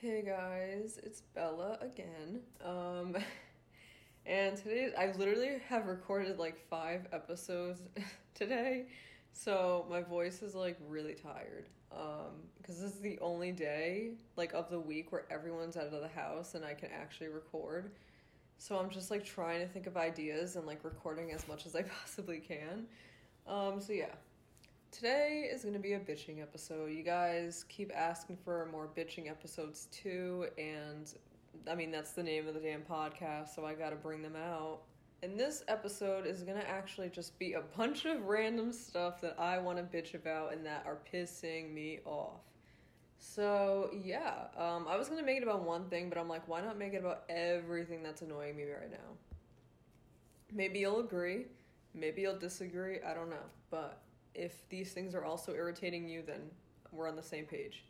Hey guys, it's Bella again. Um, and today I literally have recorded like five episodes today, so my voice is like really tired. Um, because this is the only day like of the week where everyone's out of the house and I can actually record. So I'm just like trying to think of ideas and like recording as much as I possibly can. Um, so yeah, Today is going to be a bitching episode. You guys keep asking for more bitching episodes too, and I mean, that's the name of the damn podcast, so I gotta bring them out. And this episode is gonna actually just be a bunch of random stuff that I wanna bitch about and that are pissing me off. So, yeah, um, I was gonna make it about one thing, but I'm like, why not make it about everything that's annoying me right now? Maybe you'll agree, maybe you'll disagree, I don't know. But if these things are also irritating you, then we're on the same page.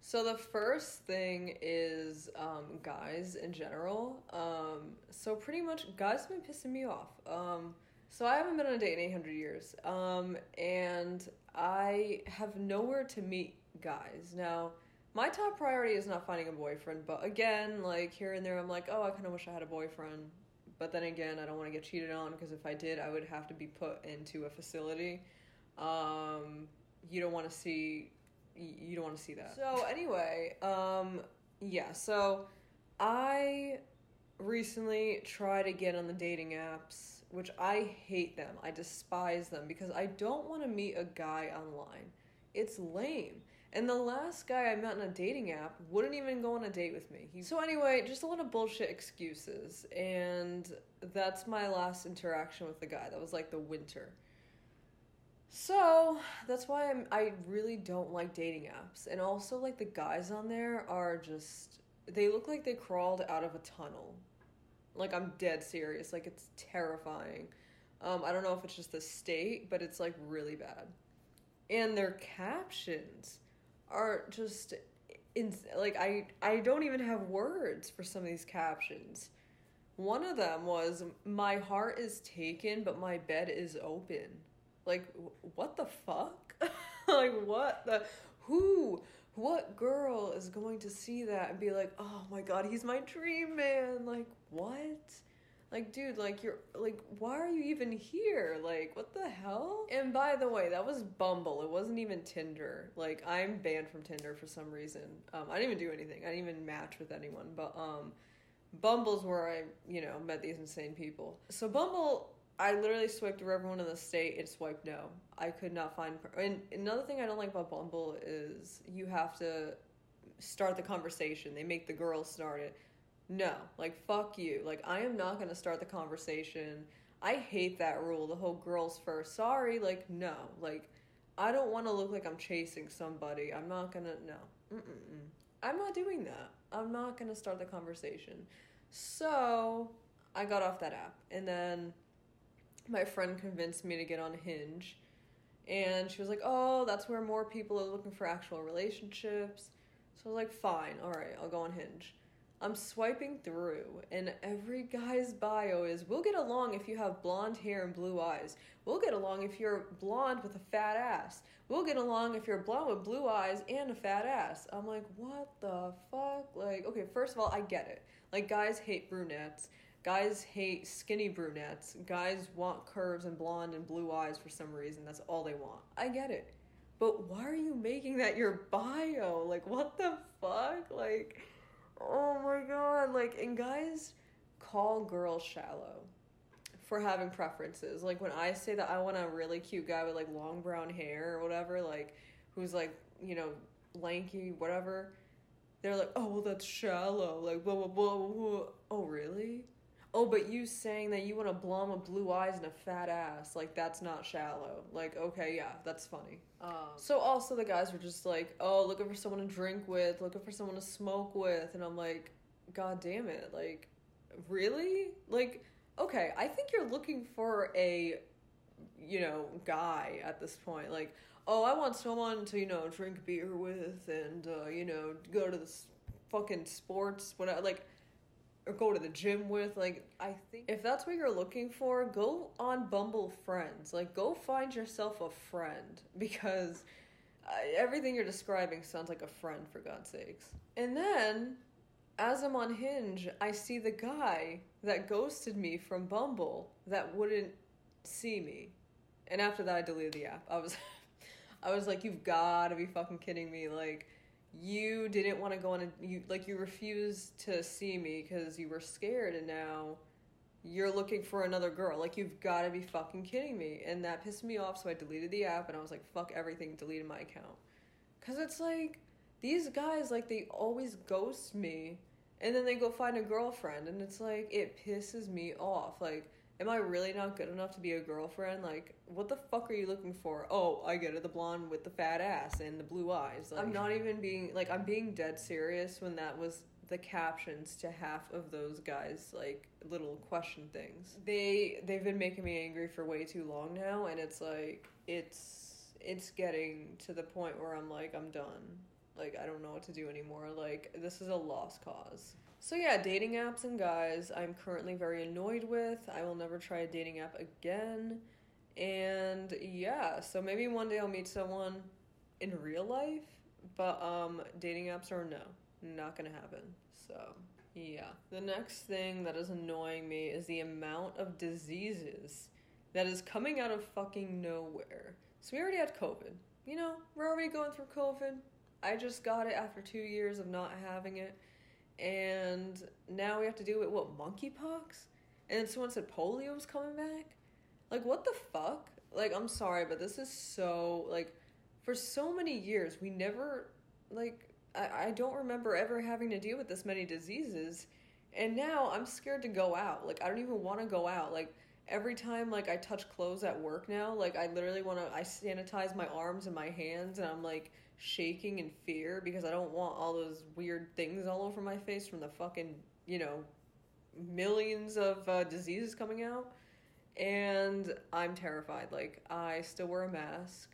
So the first thing is um, guys in general. Um, so pretty much guys have been pissing me off. Um, so I haven't been on a date in 800 years. Um, and I have nowhere to meet guys. Now, my top priority is not finding a boyfriend, but again, like here and there, I'm like, oh, I kind of wish I had a boyfriend. But then again, I don't want to get cheated on because if I did, I would have to be put into a facility um, you don't want to see you don't want to see that. So anyway, um, yeah. So I recently tried to get on the dating apps, which I hate them. I despise them because I don't want to meet a guy online. It's lame. And the last guy I met on a dating app wouldn't even go on a date with me. He... So anyway, just a lot of bullshit excuses, and that's my last interaction with the guy. That was like the winter. So that's why I'm I really don't like dating apps. And also like the guys on there are just they look like they crawled out of a tunnel. Like I'm dead serious. Like it's terrifying. Um, I don't know if it's just the state, but it's like really bad. And their captions are just in like I I don't even have words for some of these captions. One of them was my heart is taken but my bed is open. Like, what the fuck? like, what the. Who? What girl is going to see that and be like, oh my god, he's my dream man? Like, what? Like, dude, like, you're, like, why are you even here? Like, what the hell? And by the way, that was Bumble. It wasn't even Tinder. Like, I'm banned from Tinder for some reason. Um, I didn't even do anything. I didn't even match with anyone. But, um, Bumble's where I, you know, met these insane people. So, Bumble I literally swiped through everyone in the state and swiped no. I could not find. And another thing I don't like about Bumble is you have to start the conversation. They make the girls start it. No, like fuck you. Like I am not gonna start the conversation. I hate that rule. The whole girls first. Sorry, like no, like I don't want to look like I'm chasing somebody. I'm not gonna no. Mm-mm-mm. I'm not doing that. I'm not gonna start the conversation. So I got off that app, and then my friend convinced me to get on Hinge. And she was like, oh, that's where more people are looking for actual relationships. So I was like, fine, all right, I'll go on Hinge. I'm swiping through, and every guy's bio is We'll get along if you have blonde hair and blue eyes. We'll get along if you're blonde with a fat ass. We'll get along if you're blonde with blue eyes and a fat ass. I'm like, what the fuck? Like, okay, first of all, I get it. Like, guys hate brunettes. Guys hate skinny brunettes. Guys want curves and blonde and blue eyes for some reason. That's all they want. I get it. But why are you making that your bio? Like, what the fuck? Like, oh my god. Like, and guys call girls shallow for having preferences. Like, when I say that I want a really cute guy with like long brown hair or whatever, like, who's like, you know, lanky, whatever, they're like, oh, well, that's shallow. Like, blah, blah, blah, blah. Oh, really? Oh, but you saying that you want a blonde with blue eyes and a fat ass, like that's not shallow. Like, okay, yeah, that's funny. Um, so also the guys were just like, oh, looking for someone to drink with, looking for someone to smoke with, and I'm like, god damn it, like, really? Like, okay, I think you're looking for a you know, guy at this point. Like, oh, I want someone to, you know, drink beer with and, uh, you know, go to the fucking sports, whatever. Like, or go to the gym with. Like, I think if that's what you're looking for, go on Bumble Friends. Like, go find yourself a friend because I, everything you're describing sounds like a friend, for God's sakes. And then, as I'm on Hinge, I see the guy that ghosted me from Bumble that wouldn't see me. And after that, I deleted the app. I was, I was like, you've got to be fucking kidding me. Like, you didn't want to go on a, you, like, you refused to see me because you were scared, and now you're looking for another girl. Like, you've got to be fucking kidding me. And that pissed me off, so I deleted the app, and I was like, fuck everything, deleted my account. Because it's like, these guys, like, they always ghost me, and then they go find a girlfriend, and it's like, it pisses me off. Like, am I really not good enough to be a girlfriend? Like, what the fuck are you looking for? Oh, I get it, the blonde with the fat ass and the blue eyes. Like, I'm not even being, like, I'm being dead serious when that was the captions to half of those guys like little question things they they've been making me angry for way too long now and it's like it's it's getting to the point where i'm like i'm done like i don't know what to do anymore like this is a lost cause so yeah dating apps and guys i'm currently very annoyed with i will never try a dating app again and yeah so maybe one day i'll meet someone in real life but um dating apps are no not gonna happen. So, yeah. The next thing that is annoying me is the amount of diseases that is coming out of fucking nowhere. So, we already had COVID. You know, we're already going through COVID. I just got it after two years of not having it. And now we have to deal with what, monkeypox? And then someone said polio was coming back? Like, what the fuck? Like, I'm sorry, but this is so, like, for so many years, we never, like, I, I don't remember ever having to deal with this many diseases. And now I'm scared to go out. Like, I don't even want to go out. Like, every time like I touch clothes at work now, like I literally want to I sanitize my arms and my hands and I'm like shaking in fear because I don't want all those weird things all over my face from the fucking, you know, millions of uh, diseases coming out. And I'm terrified. Like I still wear a mask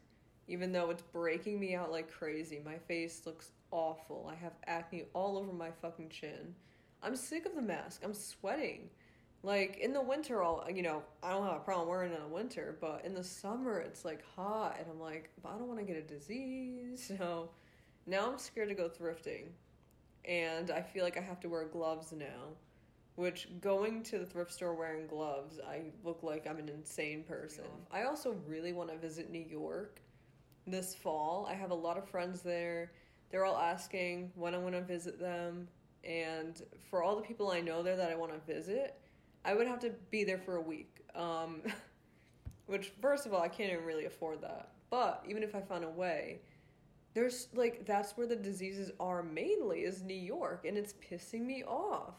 even though it's breaking me out like crazy. My face looks awful. I have acne all over my fucking chin. I'm sick of the mask. I'm sweating. Like in the winter, all you know, I don't have a problem wearing it in the winter, but in the summer, it's like hot, and I'm like, but I don't want to get a disease. So now I'm scared to go thrifting, and I feel like I have to wear gloves now. Which going to the thrift store wearing gloves, I look like I'm an insane person. I also really want to visit New York this fall. I have a lot of friends there they're all asking when I want to visit them. And for all the people I know there that I want to visit, I would have to be there for a week. Um, which, first of all, I can't even really afford that. But even if I found a way, there's like, that's where the diseases are mainly, is New York. And it's pissing me off.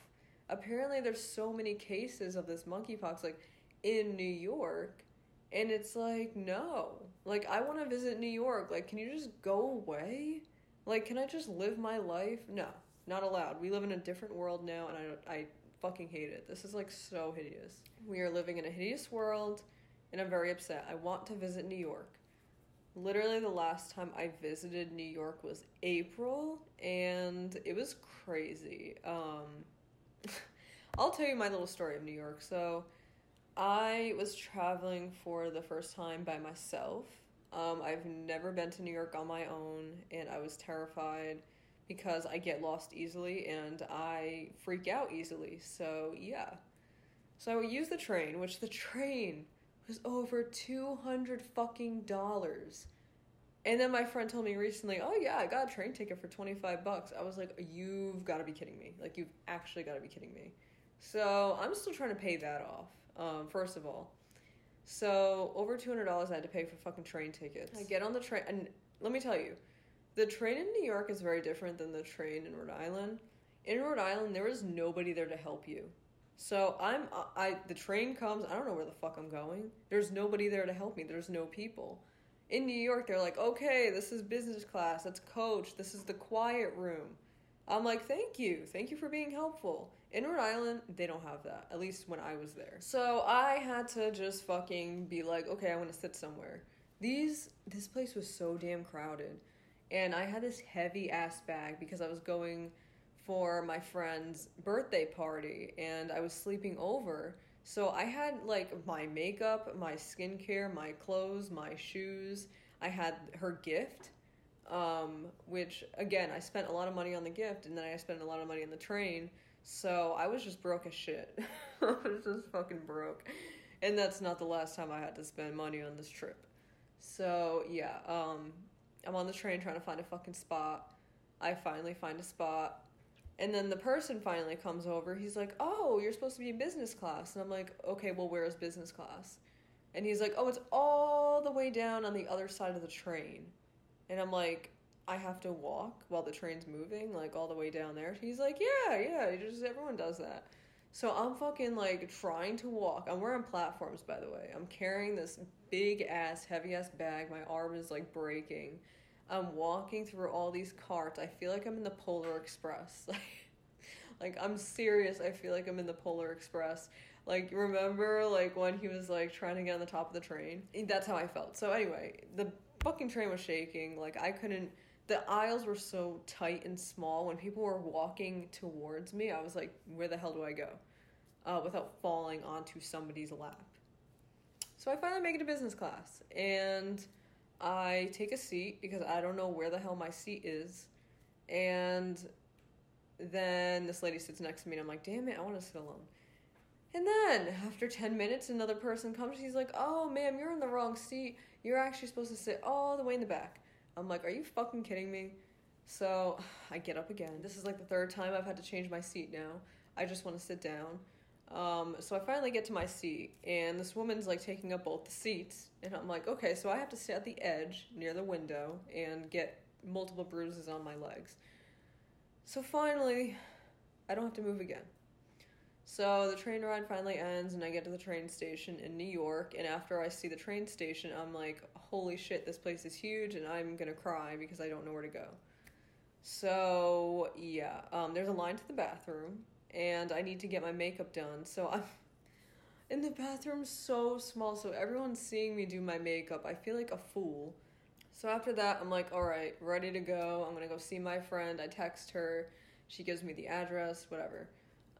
Apparently, there's so many cases of this monkeypox, like, in New York. And it's like, no. Like, I want to visit New York. Like, can you just go away? Like, can I just live my life? No, not allowed. We live in a different world now, and I, I fucking hate it. This is like so hideous. We are living in a hideous world, and I'm very upset. I want to visit New York. Literally, the last time I visited New York was April, and it was crazy. Um, I'll tell you my little story of New York. So, I was traveling for the first time by myself um, I've never been to New York on my own, and I was terrified because I get lost easily and I freak out easily. So, yeah. So I would use the train, which the train was over 200 fucking dollars. And then my friend told me recently, "Oh yeah, I got a train ticket for 25 bucks." I was like, "You've got to be kidding me. Like you've actually got to be kidding me." So, I'm still trying to pay that off. Um, first of all. So over two hundred dollars I had to pay for fucking train tickets. I get on the train, and let me tell you, the train in New York is very different than the train in Rhode Island. In Rhode Island, there is nobody there to help you. So I'm I the train comes. I don't know where the fuck I'm going. There's nobody there to help me. There's no people. In New York, they're like, okay, this is business class. That's coach. This is the quiet room. I'm like, thank you. Thank you for being helpful. In Rhode Island, they don't have that, at least when I was there. So I had to just fucking be like, okay, I want to sit somewhere. These, this place was so damn crowded. And I had this heavy ass bag because I was going for my friend's birthday party and I was sleeping over. So I had like my makeup, my skincare, my clothes, my shoes. I had her gift Um, which again, I spent a lot of money on the gift, and then I spent a lot of money on the train. So I was just broke as shit. I was just fucking broke, and that's not the last time I had to spend money on this trip. So yeah, um, I'm on the train trying to find a fucking spot. I finally find a spot. And then the person finally comes over. He's like, "Oh, you're supposed to be in business class." And I'm like, "Okay, well, where is business class?" And he's like, "Oh, it's all the way down on the other side of the train." And I'm like, "I have to walk while the train's moving, like all the way down there." He's like, "Yeah, yeah, just everyone does that." So I'm fucking like trying to walk. I'm wearing platforms, by the way. I'm carrying this big ass, heavy ass bag. My arm is like breaking. I'm walking through all these carts. I feel like I'm in the Polar Express. like I'm serious. I feel like I'm in the Polar Express. Like remember like when he was like trying to get on the top of the train? That's how I felt. So anyway, the fucking train was shaking. Like I couldn't the aisles were so tight and small when people were walking towards me i was like where the hell do i go uh, without falling onto somebody's lap so i finally make it to business class and I take a seat because I don't know where the hell my seat is. And then this lady sits next to me and I'm like, damn it, I want to sit alone. And then after 10 minutes, another person comes. She's like, oh, ma'am, you're in the wrong seat. You're actually supposed to sit all the way in the back. I'm like, are you fucking kidding me? So I get up again. This is like the third time I've had to change my seat now. I just want to sit down. Um, so I finally get to my seat, and this woman's like taking up both the seats, and I'm like, okay, so I have to sit at the edge near the window and get multiple bruises on my legs. So finally, I don't have to move again. So the train ride finally ends, and I get to the train station in New York. And after I see the train station, I'm like, holy shit, this place is huge, and I'm gonna cry because I don't know where to go. So yeah, um, there's a line to the bathroom and I need to get my makeup done. So I'm in the bathroom so small, so everyone's seeing me do my makeup. I feel like a fool. So after that, I'm like, all right, ready to go. I'm gonna go see my friend. I text her. She gives me the address, whatever.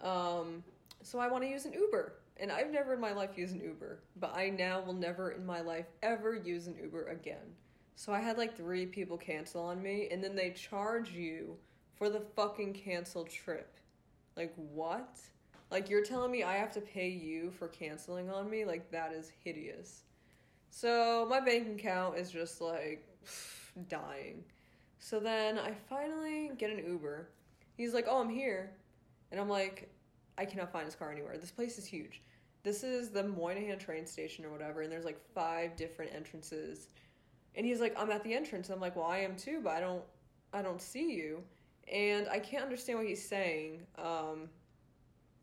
Um, so I want to use an Uber. And I've never in my life used an Uber, but I now will never in my life ever use an Uber again. So I had like three people cancel on me, and then they charge you for the fucking canceled trip. Like, what? Like, you're telling me I have to pay you for canceling on me? Like, that is hideous. So, my bank account is just like dying. So then I finally get an Uber. He's like, Oh, I'm here. And I'm like, I cannot find his car anywhere. This place is huge. This is the Moynihan train station or whatever, and there's like five different entrances. And he's like, I'm at the entrance. I'm like, Well, I am too, but I don't I don't see you and I can't understand what he's saying um,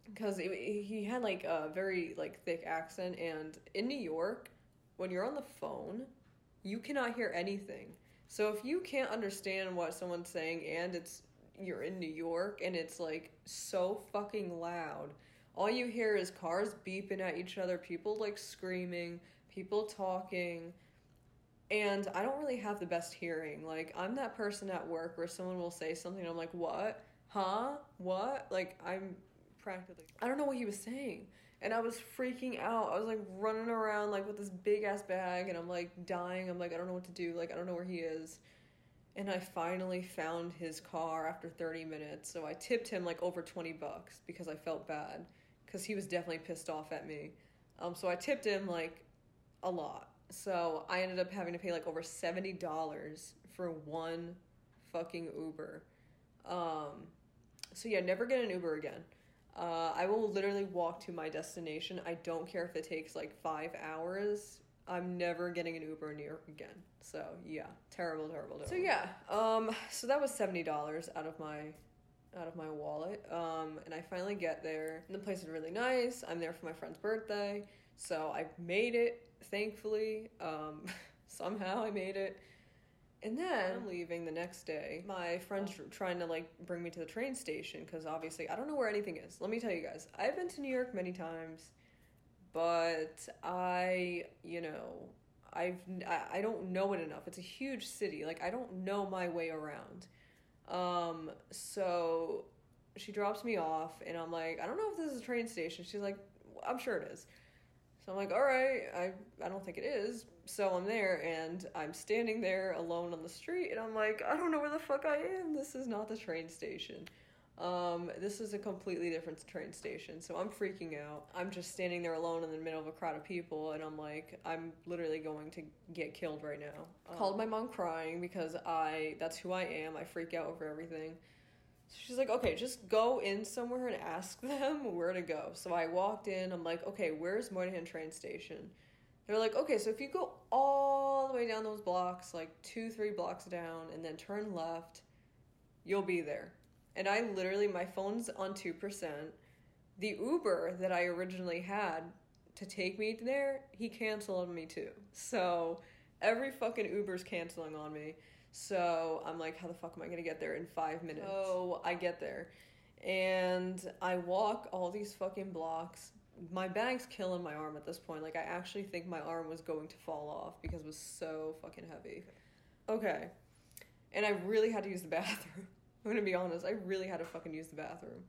because he had like a very like thick accent, and in New York, when you're on the phone, you cannot hear anything. So if you can't understand what someone's saying, and it's you're in New York and it's like so fucking loud. All you hear is cars beeping at each other, people like screaming, people talking, and I don't really have the best hearing. Like I'm that person at work where someone will say something and I'm like, "What? Huh? What?" Like I'm practically I don't know what he was saying. And I was freaking out. I was like running around like with this big ass bag and I'm like dying. I'm like I don't know what to do. Like I don't know where he is. And I finally found his car after 30 minutes. So I tipped him like over 20 bucks because I felt bad cuz he was definitely pissed off at me. Um so I tipped him like a lot so I ended up having to pay like over $70 for one fucking Uber. Um, so yeah, never get an Uber again. Uh, I will literally walk to my destination. I don't care if it takes like five hours. I'm never getting an Uber in New York again. So yeah, terrible, terrible, terrible. So yeah, um, so that was seventy dollars out of my out of my wallet. Um, and I finally get there. And the place is really nice. I'm there for my friend's birthday. So I made it, thankfully. Um, somehow I made it. And then I'm leaving the next day. My friend's trying to like bring me to the train station because obviously I don't know where anything is. Let me tell you guys, I've been to New York many times, but I, you know, I've I don't know it enough. It's a huge city. Like I don't know my way around. Um, so she drops me off, and I'm like, I don't know if this is a train station. She's like, I'm sure it is. So I'm like, all right, I, I don't think it is. So I'm there and I'm standing there alone on the street and I'm like, I don't know where the fuck I am. This is not the train station. Um, this is a completely different train station. So I'm freaking out. I'm just standing there alone in the middle of a crowd of people and I'm like, I'm literally going to get killed right now. Um, Called my mom crying because I, that's who I am. I freak out over everything. She's like, okay, just go in somewhere and ask them where to go. So I walked in. I'm like, okay, where's Moynihan train station? They're like, okay, so if you go all the way down those blocks, like two, three blocks down, and then turn left, you'll be there. And I literally, my phone's on 2%. The Uber that I originally had to take me there, he canceled on me too. So every fucking Uber's canceling on me. So I'm like, how the fuck am I gonna get there in five minutes? So I get there and I walk all these fucking blocks. My bag's killing my arm at this point. Like, I actually think my arm was going to fall off because it was so fucking heavy. Okay. And I really had to use the bathroom. I'm gonna be honest, I really had to fucking use the bathroom.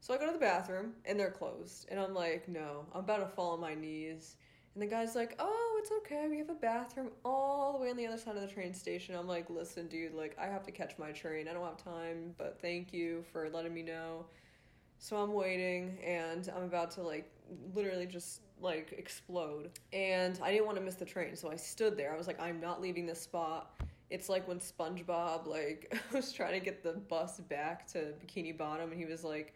So I go to the bathroom and they're closed. And I'm like, no, I'm about to fall on my knees. And the guy's like, oh, it's okay. We have a bathroom all the way on the other side of the train station. I'm like, listen, dude, like, I have to catch my train. I don't have time, but thank you for letting me know. So I'm waiting and I'm about to, like, literally just, like, explode. And I didn't want to miss the train. So I stood there. I was like, I'm not leaving this spot. It's like when SpongeBob, like, was trying to get the bus back to Bikini Bottom and he was like,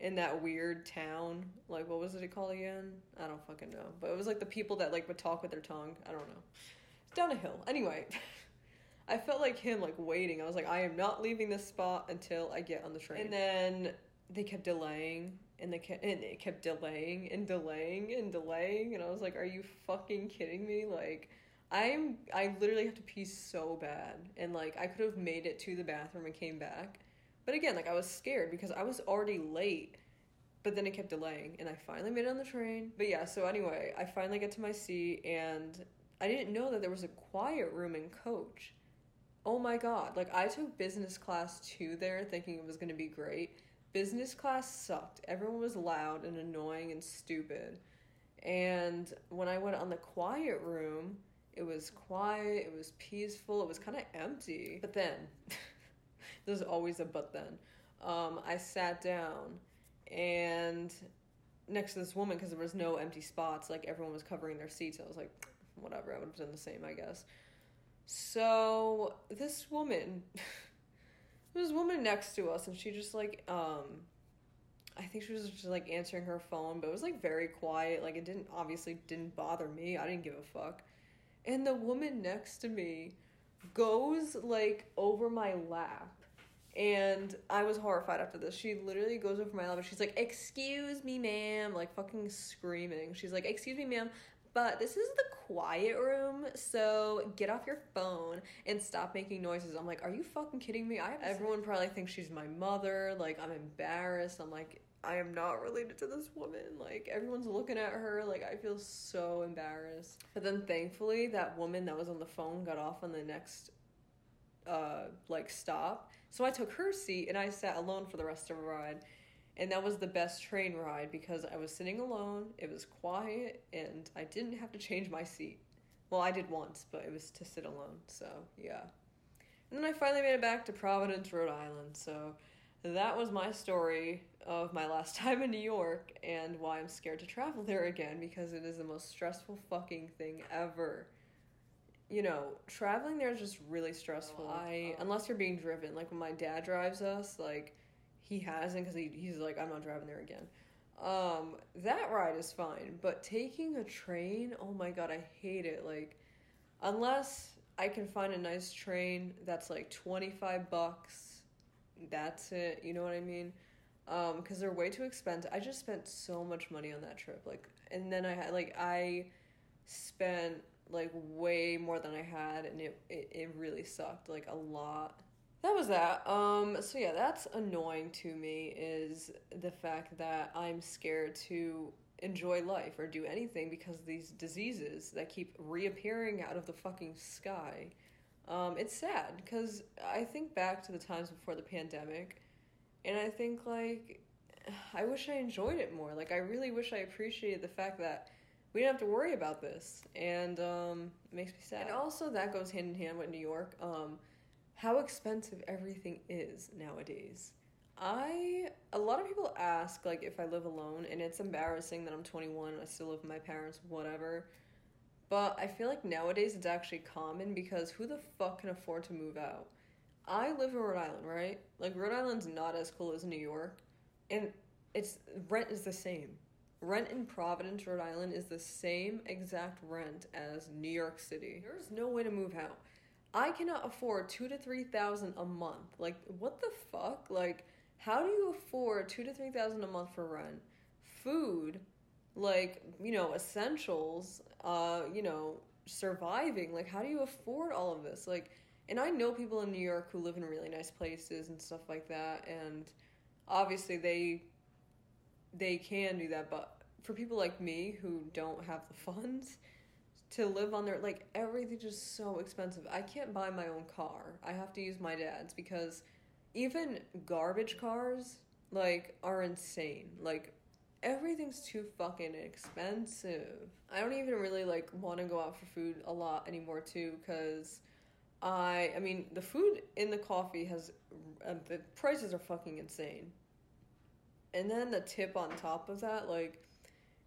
in that weird town. Like, what was it called again? I don't fucking know. But it was like the people that like would talk with their tongue. I don't know. It's down a hill. Anyway, I felt like him, like waiting. I was like, I am not leaving this spot until I get on the train. And then they kept delaying, and they kept and it kept delaying and delaying and delaying, and I was like, Are you fucking kidding me? Like. I'm I literally have to pee so bad and like I could have made it to the bathroom and came back but again, like I was scared because I was already late, but then it kept delaying and I finally made it on the train. But yeah, so anyway, I finally get to my seat and I didn't know that there was a quiet room in coach. Oh my god, like I took business class too there thinking it was to be great. Business class sucked. Everyone was loud and annoying and stupid. And when I went on the quiet room, it was quiet, it was peaceful, it was kind of empty. But then there's always a but then. Um, I sat down and next to this woman because there was no empty spots, like everyone was covering their seats. I was like, whatever, I would have done the same, I guess. So this woman, this woman next to us, and she just like, um, I think she was just like answering her phone, but it was like very quiet. Like it didn't obviously didn't bother me. I didn't give a fuck. And the woman next to me goes like over my lap and I was horrified after this. She literally goes over my lap and she's like, Excuse me, ma'am, like fucking screaming. She's like, Excuse me, ma'am, but this is the quiet room, so get off your phone and stop making noises. I'm like, Are you fucking kidding me? I have everyone probably thinks she's my mother. Like, I'm embarrassed. I'm like, I am not related to this woman. Like, everyone's looking at her. Like, I feel so embarrassed. But then thankfully, that woman that was on the phone got off on the next, uh, like, stop so I took her seat and I sat alone for the rest of the ride. And that was the best train ride because I was sitting alone, it was quiet, and I didn't have to change my seat. Well, I did once, but it was to sit alone, so yeah. And then I finally made it back to Providence, Rhode Island. So that was my story of my last time in New York and why I'm scared to travel there again because it is the most stressful fucking thing ever you know, traveling there is just really stressful. I unless you're being driven, like when my dad drives us, like he hasn't because he, he's like, I'm not driving there again. Um, that ride is fine, but taking a train, oh my god, I hate it. Like, unless I can find a nice train that's like 25 bucks, that's it. You know what I mean? Um, because they're way too expensive. I just spent so much money on that trip. Like, and then I had like I spent like way more than I had, and it, it, it really sucked like a lot. That was that. Um, so yeah, that's annoying to me is the fact that I'm scared to enjoy life or do anything because these diseases that keep reappearing out of the fucking sky. Um, it's sad because I think back to the times before the pandemic, and I think like I wish I enjoyed it more. Like I really wish I appreciated the fact that we didn't have to worry about this, and um, it makes me sad. And also, that goes hand in hand with New York. Um, how expensive everything is nowadays. I a lot of people ask like if I live alone, and it's embarrassing that I'm 21. I still live with my parents, whatever. But I feel like nowadays it's actually common because who the fuck can afford to move out? I live in Rhode Island, right? Like Rhode Island's not as cool as New York, and it's rent is the same. Rent in Providence, Rhode Island is the same exact rent as New York City. There's no way to move out. I cannot afford two to three thousand a month. Like what the fuck? Like how do you afford two to three thousand a month for rent? Food, like, you know, essentials, uh, you know, surviving. Like how do you afford all of this? Like and I know people in New York who live in really nice places and stuff like that and obviously they they can do that, but for people like me who don't have the funds to live on their like everything's just so expensive. I can't buy my own car. I have to use my dad's because even garbage cars like are insane. Like everything's too fucking expensive. I don't even really like want to go out for food a lot anymore too cuz I I mean the food in the coffee has uh, the prices are fucking insane. And then the tip on top of that like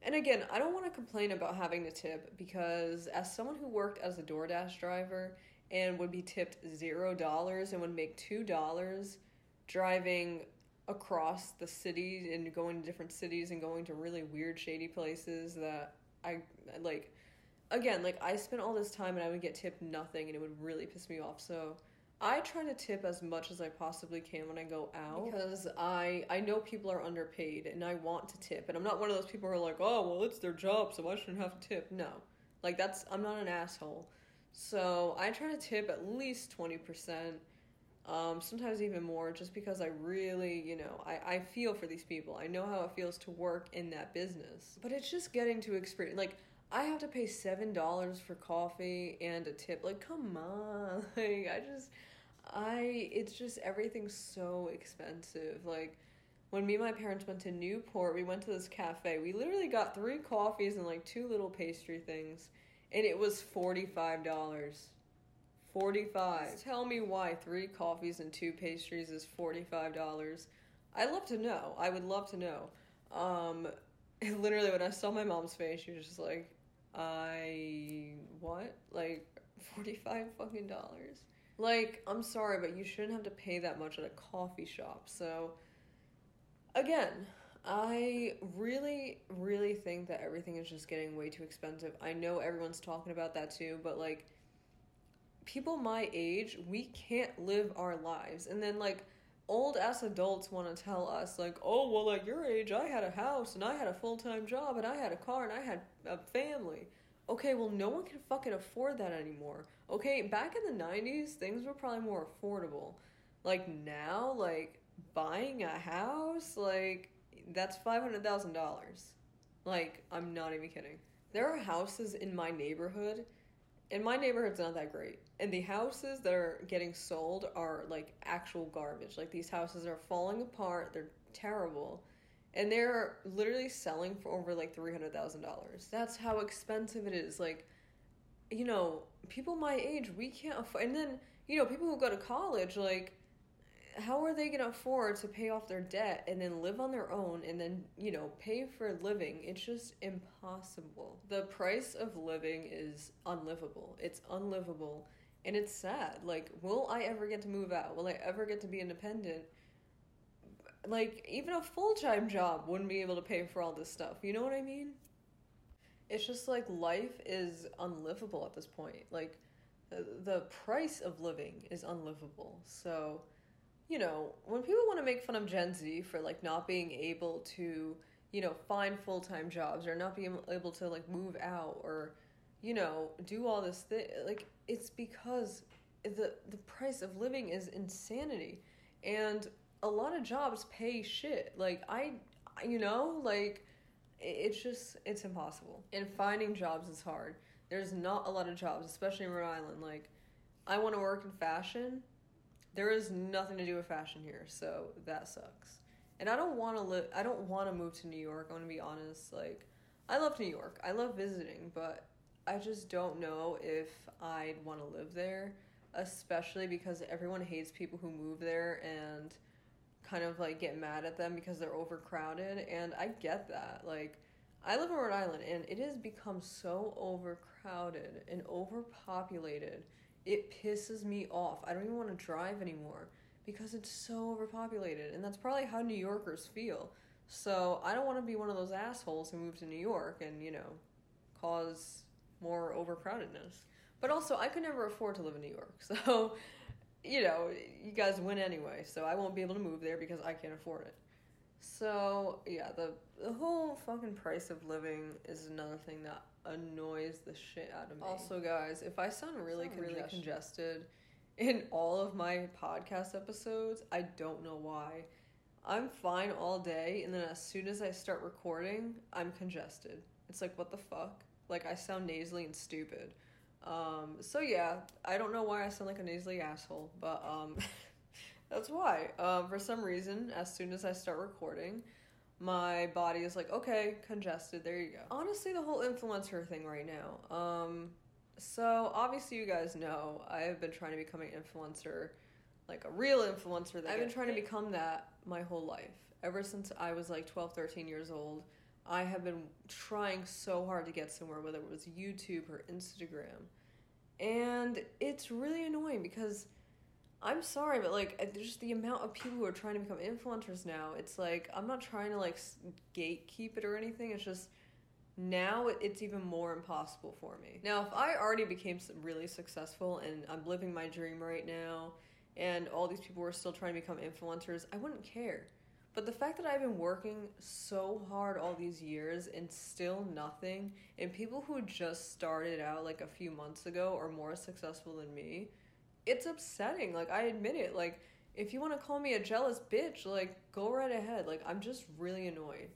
and again, I don't want to complain about having to tip because as someone who worked as a DoorDash driver and would be tipped $0 and would make $2 driving across the city and going to different cities and going to really weird shady places that I like again, like I spent all this time and I would get tipped nothing and it would really piss me off. So I try to tip as much as I possibly can when I go out because I I know people are underpaid and I want to tip and I'm not one of those people who are like, "Oh, well, it's their job, so I shouldn't have to tip." No. Like that's I'm not an asshole. So, I try to tip at least 20%. Um, sometimes even more just because I really, you know, I, I feel for these people. I know how it feels to work in that business. But it's just getting to experience like I have to pay seven dollars for coffee and a tip. Like, come on. Like I just I it's just everything's so expensive. Like when me and my parents went to Newport, we went to this cafe. We literally got three coffees and like two little pastry things, and it was $45. 45 Tell me why three coffees and two pastries is $45. I'd love to know. I would love to know. Um, literally, when I saw my mom's face, she was just like, I, what? Like, 45 fucking dollars? Like, I'm sorry, but you shouldn't have to pay that much at a coffee shop. So, again, I really, really think that everything is just getting way too expensive. I know everyone's talking about that too, but like, people my age, we can't live our lives. And then, like, old ass adults want to tell us, like, oh, well, at your age, I had a house and I had a full time job and I had a car and I had a family. Okay, well, no one can fucking afford that anymore. Okay, back in the 90s, things were probably more affordable. Like now, like buying a house, like that's $500,000. Like, I'm not even kidding. There are houses in my neighborhood, and my neighborhood's not that great. And the houses that are getting sold are like actual garbage. Like, these houses are falling apart, they're terrible and they're literally selling for over like $300,000. That's how expensive it is. Like, you know, people my age, we can't afford, and then, you know, people who go to college, like, how are they going to afford to pay off their debt and then live on their own and then, you know, pay for living? It's just impossible. The price of living is unlivable. It's unlivable. And it's sad. Like, will I ever get to move out? Will I ever get to be independent? Like even a full-time job wouldn't be able to pay for all this stuff you know what i mean? It's just like life is unlivable at this point like the, price of living is unlivable so you know when people want to make fun of gen z for like not being able to you know find full-time jobs or not being able to like move out or you know do all this thing like it's because the the price of living is insanity. And a lot of jobs pay shit. Like I, you know, like it's just it's impossible. And finding jobs is hard. There's not a lot of jobs, especially in Rhode Island. Like I want to work in fashion. There is nothing to do with fashion here, so that sucks. And I don't want to live. I don't want to move to New York. I want to be honest. Like I love New York. I love visiting, but I just don't know if I'd want to live there, especially because everyone hates people who move there and kind of like get mad at them because they're overcrowded. And I get that. Like, I live in Rhode Island and it has become so overcrowded and overpopulated. It pisses me off. I don't even want to drive anymore because it's so overpopulated. And that's probably how New Yorkers feel. So I don't want to be one of those assholes who move to New York and, you know, cause more overcrowdedness. But also, I could never afford to live in New York. So, you know, you guys win anyway. So I won't be able to move there because I can't afford it. So, yeah, the, the whole fucking price of living is another thing that annoys the shit out of me. Also, guys, if I sound really, sound really congested in all of my podcast episodes, I don't know why. I'm fine all day, and then as soon as I start recording, I'm congested. It's like, what the fuck? Like, I sound nasally and stupid. Um, so yeah, I don't know why I sound like a nasally asshole, but um, that's why. Um, for some reason, as soon as I start recording, my body is like, okay, congested. There you go. Honestly, the whole influencer thing right now. Um, so obviously, you guys know I have been trying to become an influencer like a real influencer that I've been trying to become that my whole life. Ever since I was like 12, 13 years old, I have been trying so hard to get somewhere, whether it was YouTube or Instagram. And it's really annoying because I'm sorry, but like, just the amount of people who are trying to become influencers now, it's like, I'm not trying to like gatekeep it or anything. It's just now it's even more impossible for me. Now, if I already became really successful and I'm living my dream right now, and all these people were still trying to become influencers, I wouldn't care. But the fact that I've been working so hard all these years and still nothing, and people who just started out like a few months ago are more successful than me, it's upsetting. Like, I admit it. Like, if you want to call me a jealous bitch, like, go right ahead. Like, I'm just really annoyed.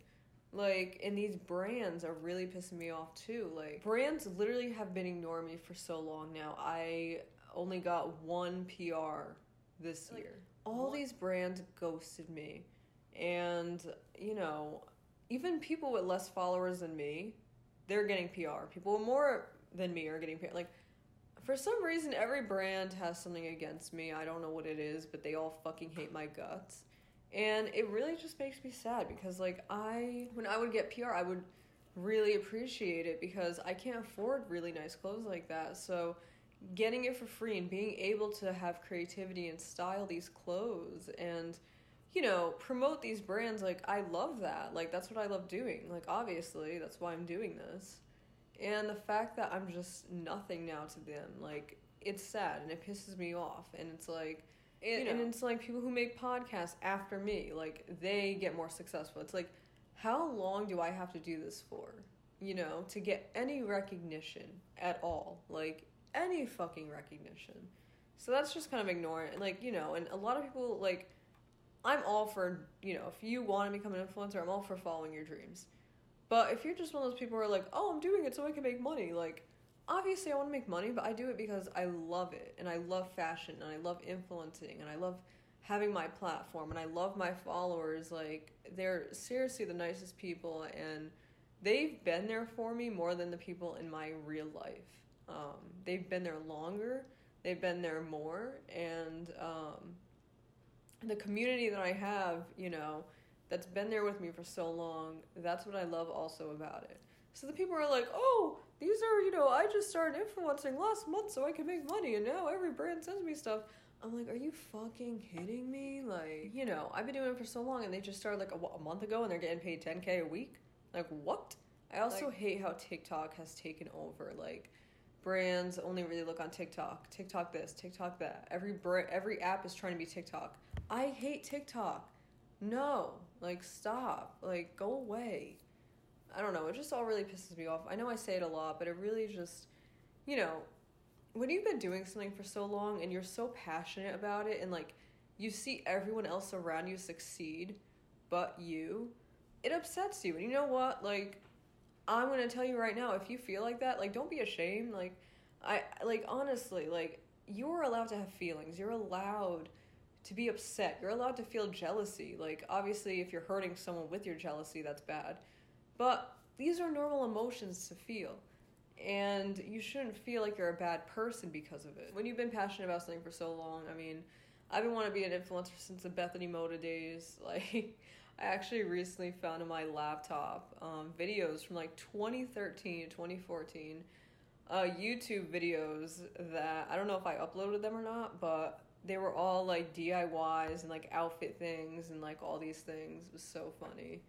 Like, and these brands are really pissing me off too. Like, brands literally have been ignoring me for so long now. I only got one PR this like, year. All what? these brands ghosted me. And, you know, even people with less followers than me, they're getting PR. People more than me are getting PR. Like, for some reason, every brand has something against me. I don't know what it is, but they all fucking hate my guts. And it really just makes me sad because, like, I, when I would get PR, I would really appreciate it because I can't afford really nice clothes like that. So, getting it for free and being able to have creativity and style these clothes and you know promote these brands like i love that. Like that's what i love doing. Like obviously that's why i'm doing this. And the fact that i'm just nothing now to them like it's sad and it pisses me off. And it's like and, you know. and it's like people who make podcasts after me like they get more successful. It's like how long do i have to do this for you know to get any recognition at all? Like any fucking recognition. So that's just kind of ignoring like, you know, and a lot of people like I'm all for, you know, if you want to become an influencer, I'm all for following your dreams. But if you're just one of those people who are like, "Oh, I'm doing it so I can make money." Like, obviously I want to make money, but I do it because I love it and I love fashion and I love influencing and I love having my platform and I love my followers. Like, they're seriously the nicest people and they've been there for me more than the people in my real life. Um, they've been there longer, they've been there more, and um, the community that I have, you know, that's been there with me for so long, that's what I love also about it. So the people are like, oh, these are, you know, I just started influencing last month so I can make money, and now every brand sends me stuff. I'm like, are you fucking kidding me? Like, you know, I've been doing it for so long, and they just started like a, a month ago, and they're getting paid 10k a week. Like, what? I also like, hate how TikTok has taken over. Like, brands only really look on TikTok. TikTok this, TikTok that. Every every app is trying to be TikTok. I hate TikTok. No, like stop. Like go away. I don't know. It just all really pisses me off. I know I say it a lot, but it really just, you know, when you've been doing something for so long and you're so passionate about it and like you see everyone else around you succeed but you, it upsets you. And you know what? Like I'm gonna tell you right now, if you feel like that, like don't be ashamed. Like I like honestly, like you're allowed to have feelings. You're allowed to be upset. You're allowed to feel jealousy. Like obviously if you're hurting someone with your jealousy, that's bad. But these are normal emotions to feel. And you shouldn't feel like you're a bad person because of it. When you've been passionate about something for so long, I mean, I've been wanting to be an influencer since the Bethany Mota days. Like, I actually recently found on my laptop um, videos from like 2013 to 2014, uh, YouTube videos that I don't know if I uploaded them or not, but they were all like DIYs and like outfit things and like all these things. It was so funny.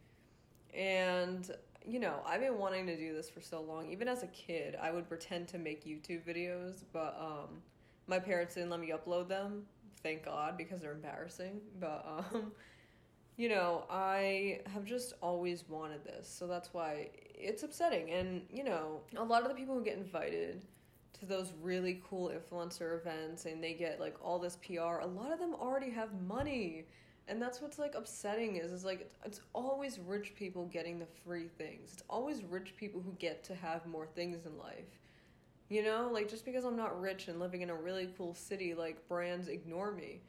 And you know, I've been wanting to do this for so long. Even as a kid, I would pretend to make YouTube videos, but um my parents didn't let me upload them. Thank God because they're embarrassing. But um you know, I have just always wanted this. So that's why it's upsetting. And, you know, a lot of the people who get invited to those really cool influencer events and they get like all this PR, a lot of them already have money. And that's what's like upsetting is is like it's always rich people getting the free things. It's always rich people who get to have more things in life. You know, like just because I'm not rich and living in a really cool city, like brands ignore me.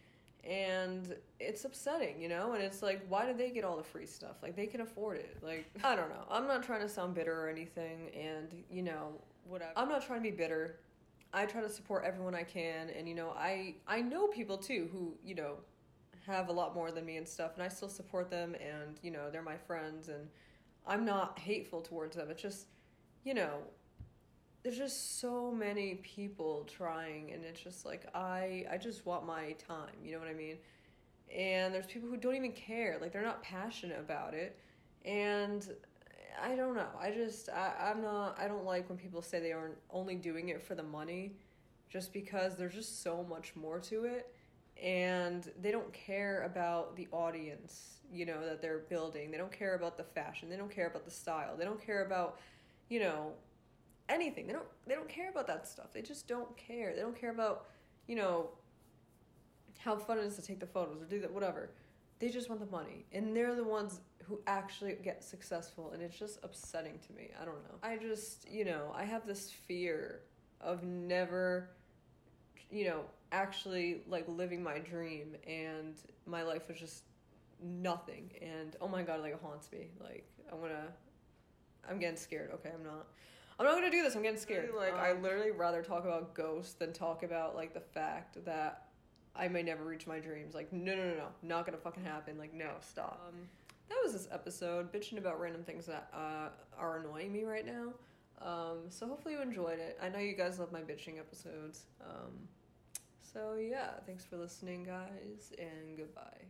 And it's upsetting, you know? And it's like, why did they get all the free stuff? Like, they can afford it. Like, I don't know. I'm not trying to sound bitter or anything. And, you know, whatever. I'm not trying to be bitter. I try to support everyone I can. And, you know, I, I know people too who, you know, have a lot more than me and stuff. And I still support them. And, you know, they're my friends. And I'm not hateful towards them. It's just, you know, there's just so many people trying and it's just like i i just want my time you know what i mean? And there's people who don't even care like they're not passionate about it. And i don't know i just I, i'm not i don't like when people say they aren't only doing it for the money just because there's just so much more to it. And they don't care about the audience you know that they're building. They don't care about the fashion. They don't care about the style. They don't care about you know anything. They don't they don't care about that stuff. They just don't care. They don't care about, you know, how fun it is to take the photos or do that whatever. They just want the money. And they're the ones who actually get successful and it's just upsetting to me. I don't know. I just, you know, I have this fear of never you know, actually like living my dream and my life was just nothing and oh my god like it haunts me like i'm gonna i'm getting scared okay i'm not I'm not gonna do this. I'm getting scared. Like um, I literally rather talk about ghosts than talk about like the fact that I may never reach my dreams. Like no, no, no, no, not gonna fucking happen. Like no, stop. Um, that was this episode bitching about random things that uh, are annoying me right now. Um, so hopefully you enjoyed it. I know you guys love my bitching episodes. Um, so yeah, thanks for listening, guys, and goodbye.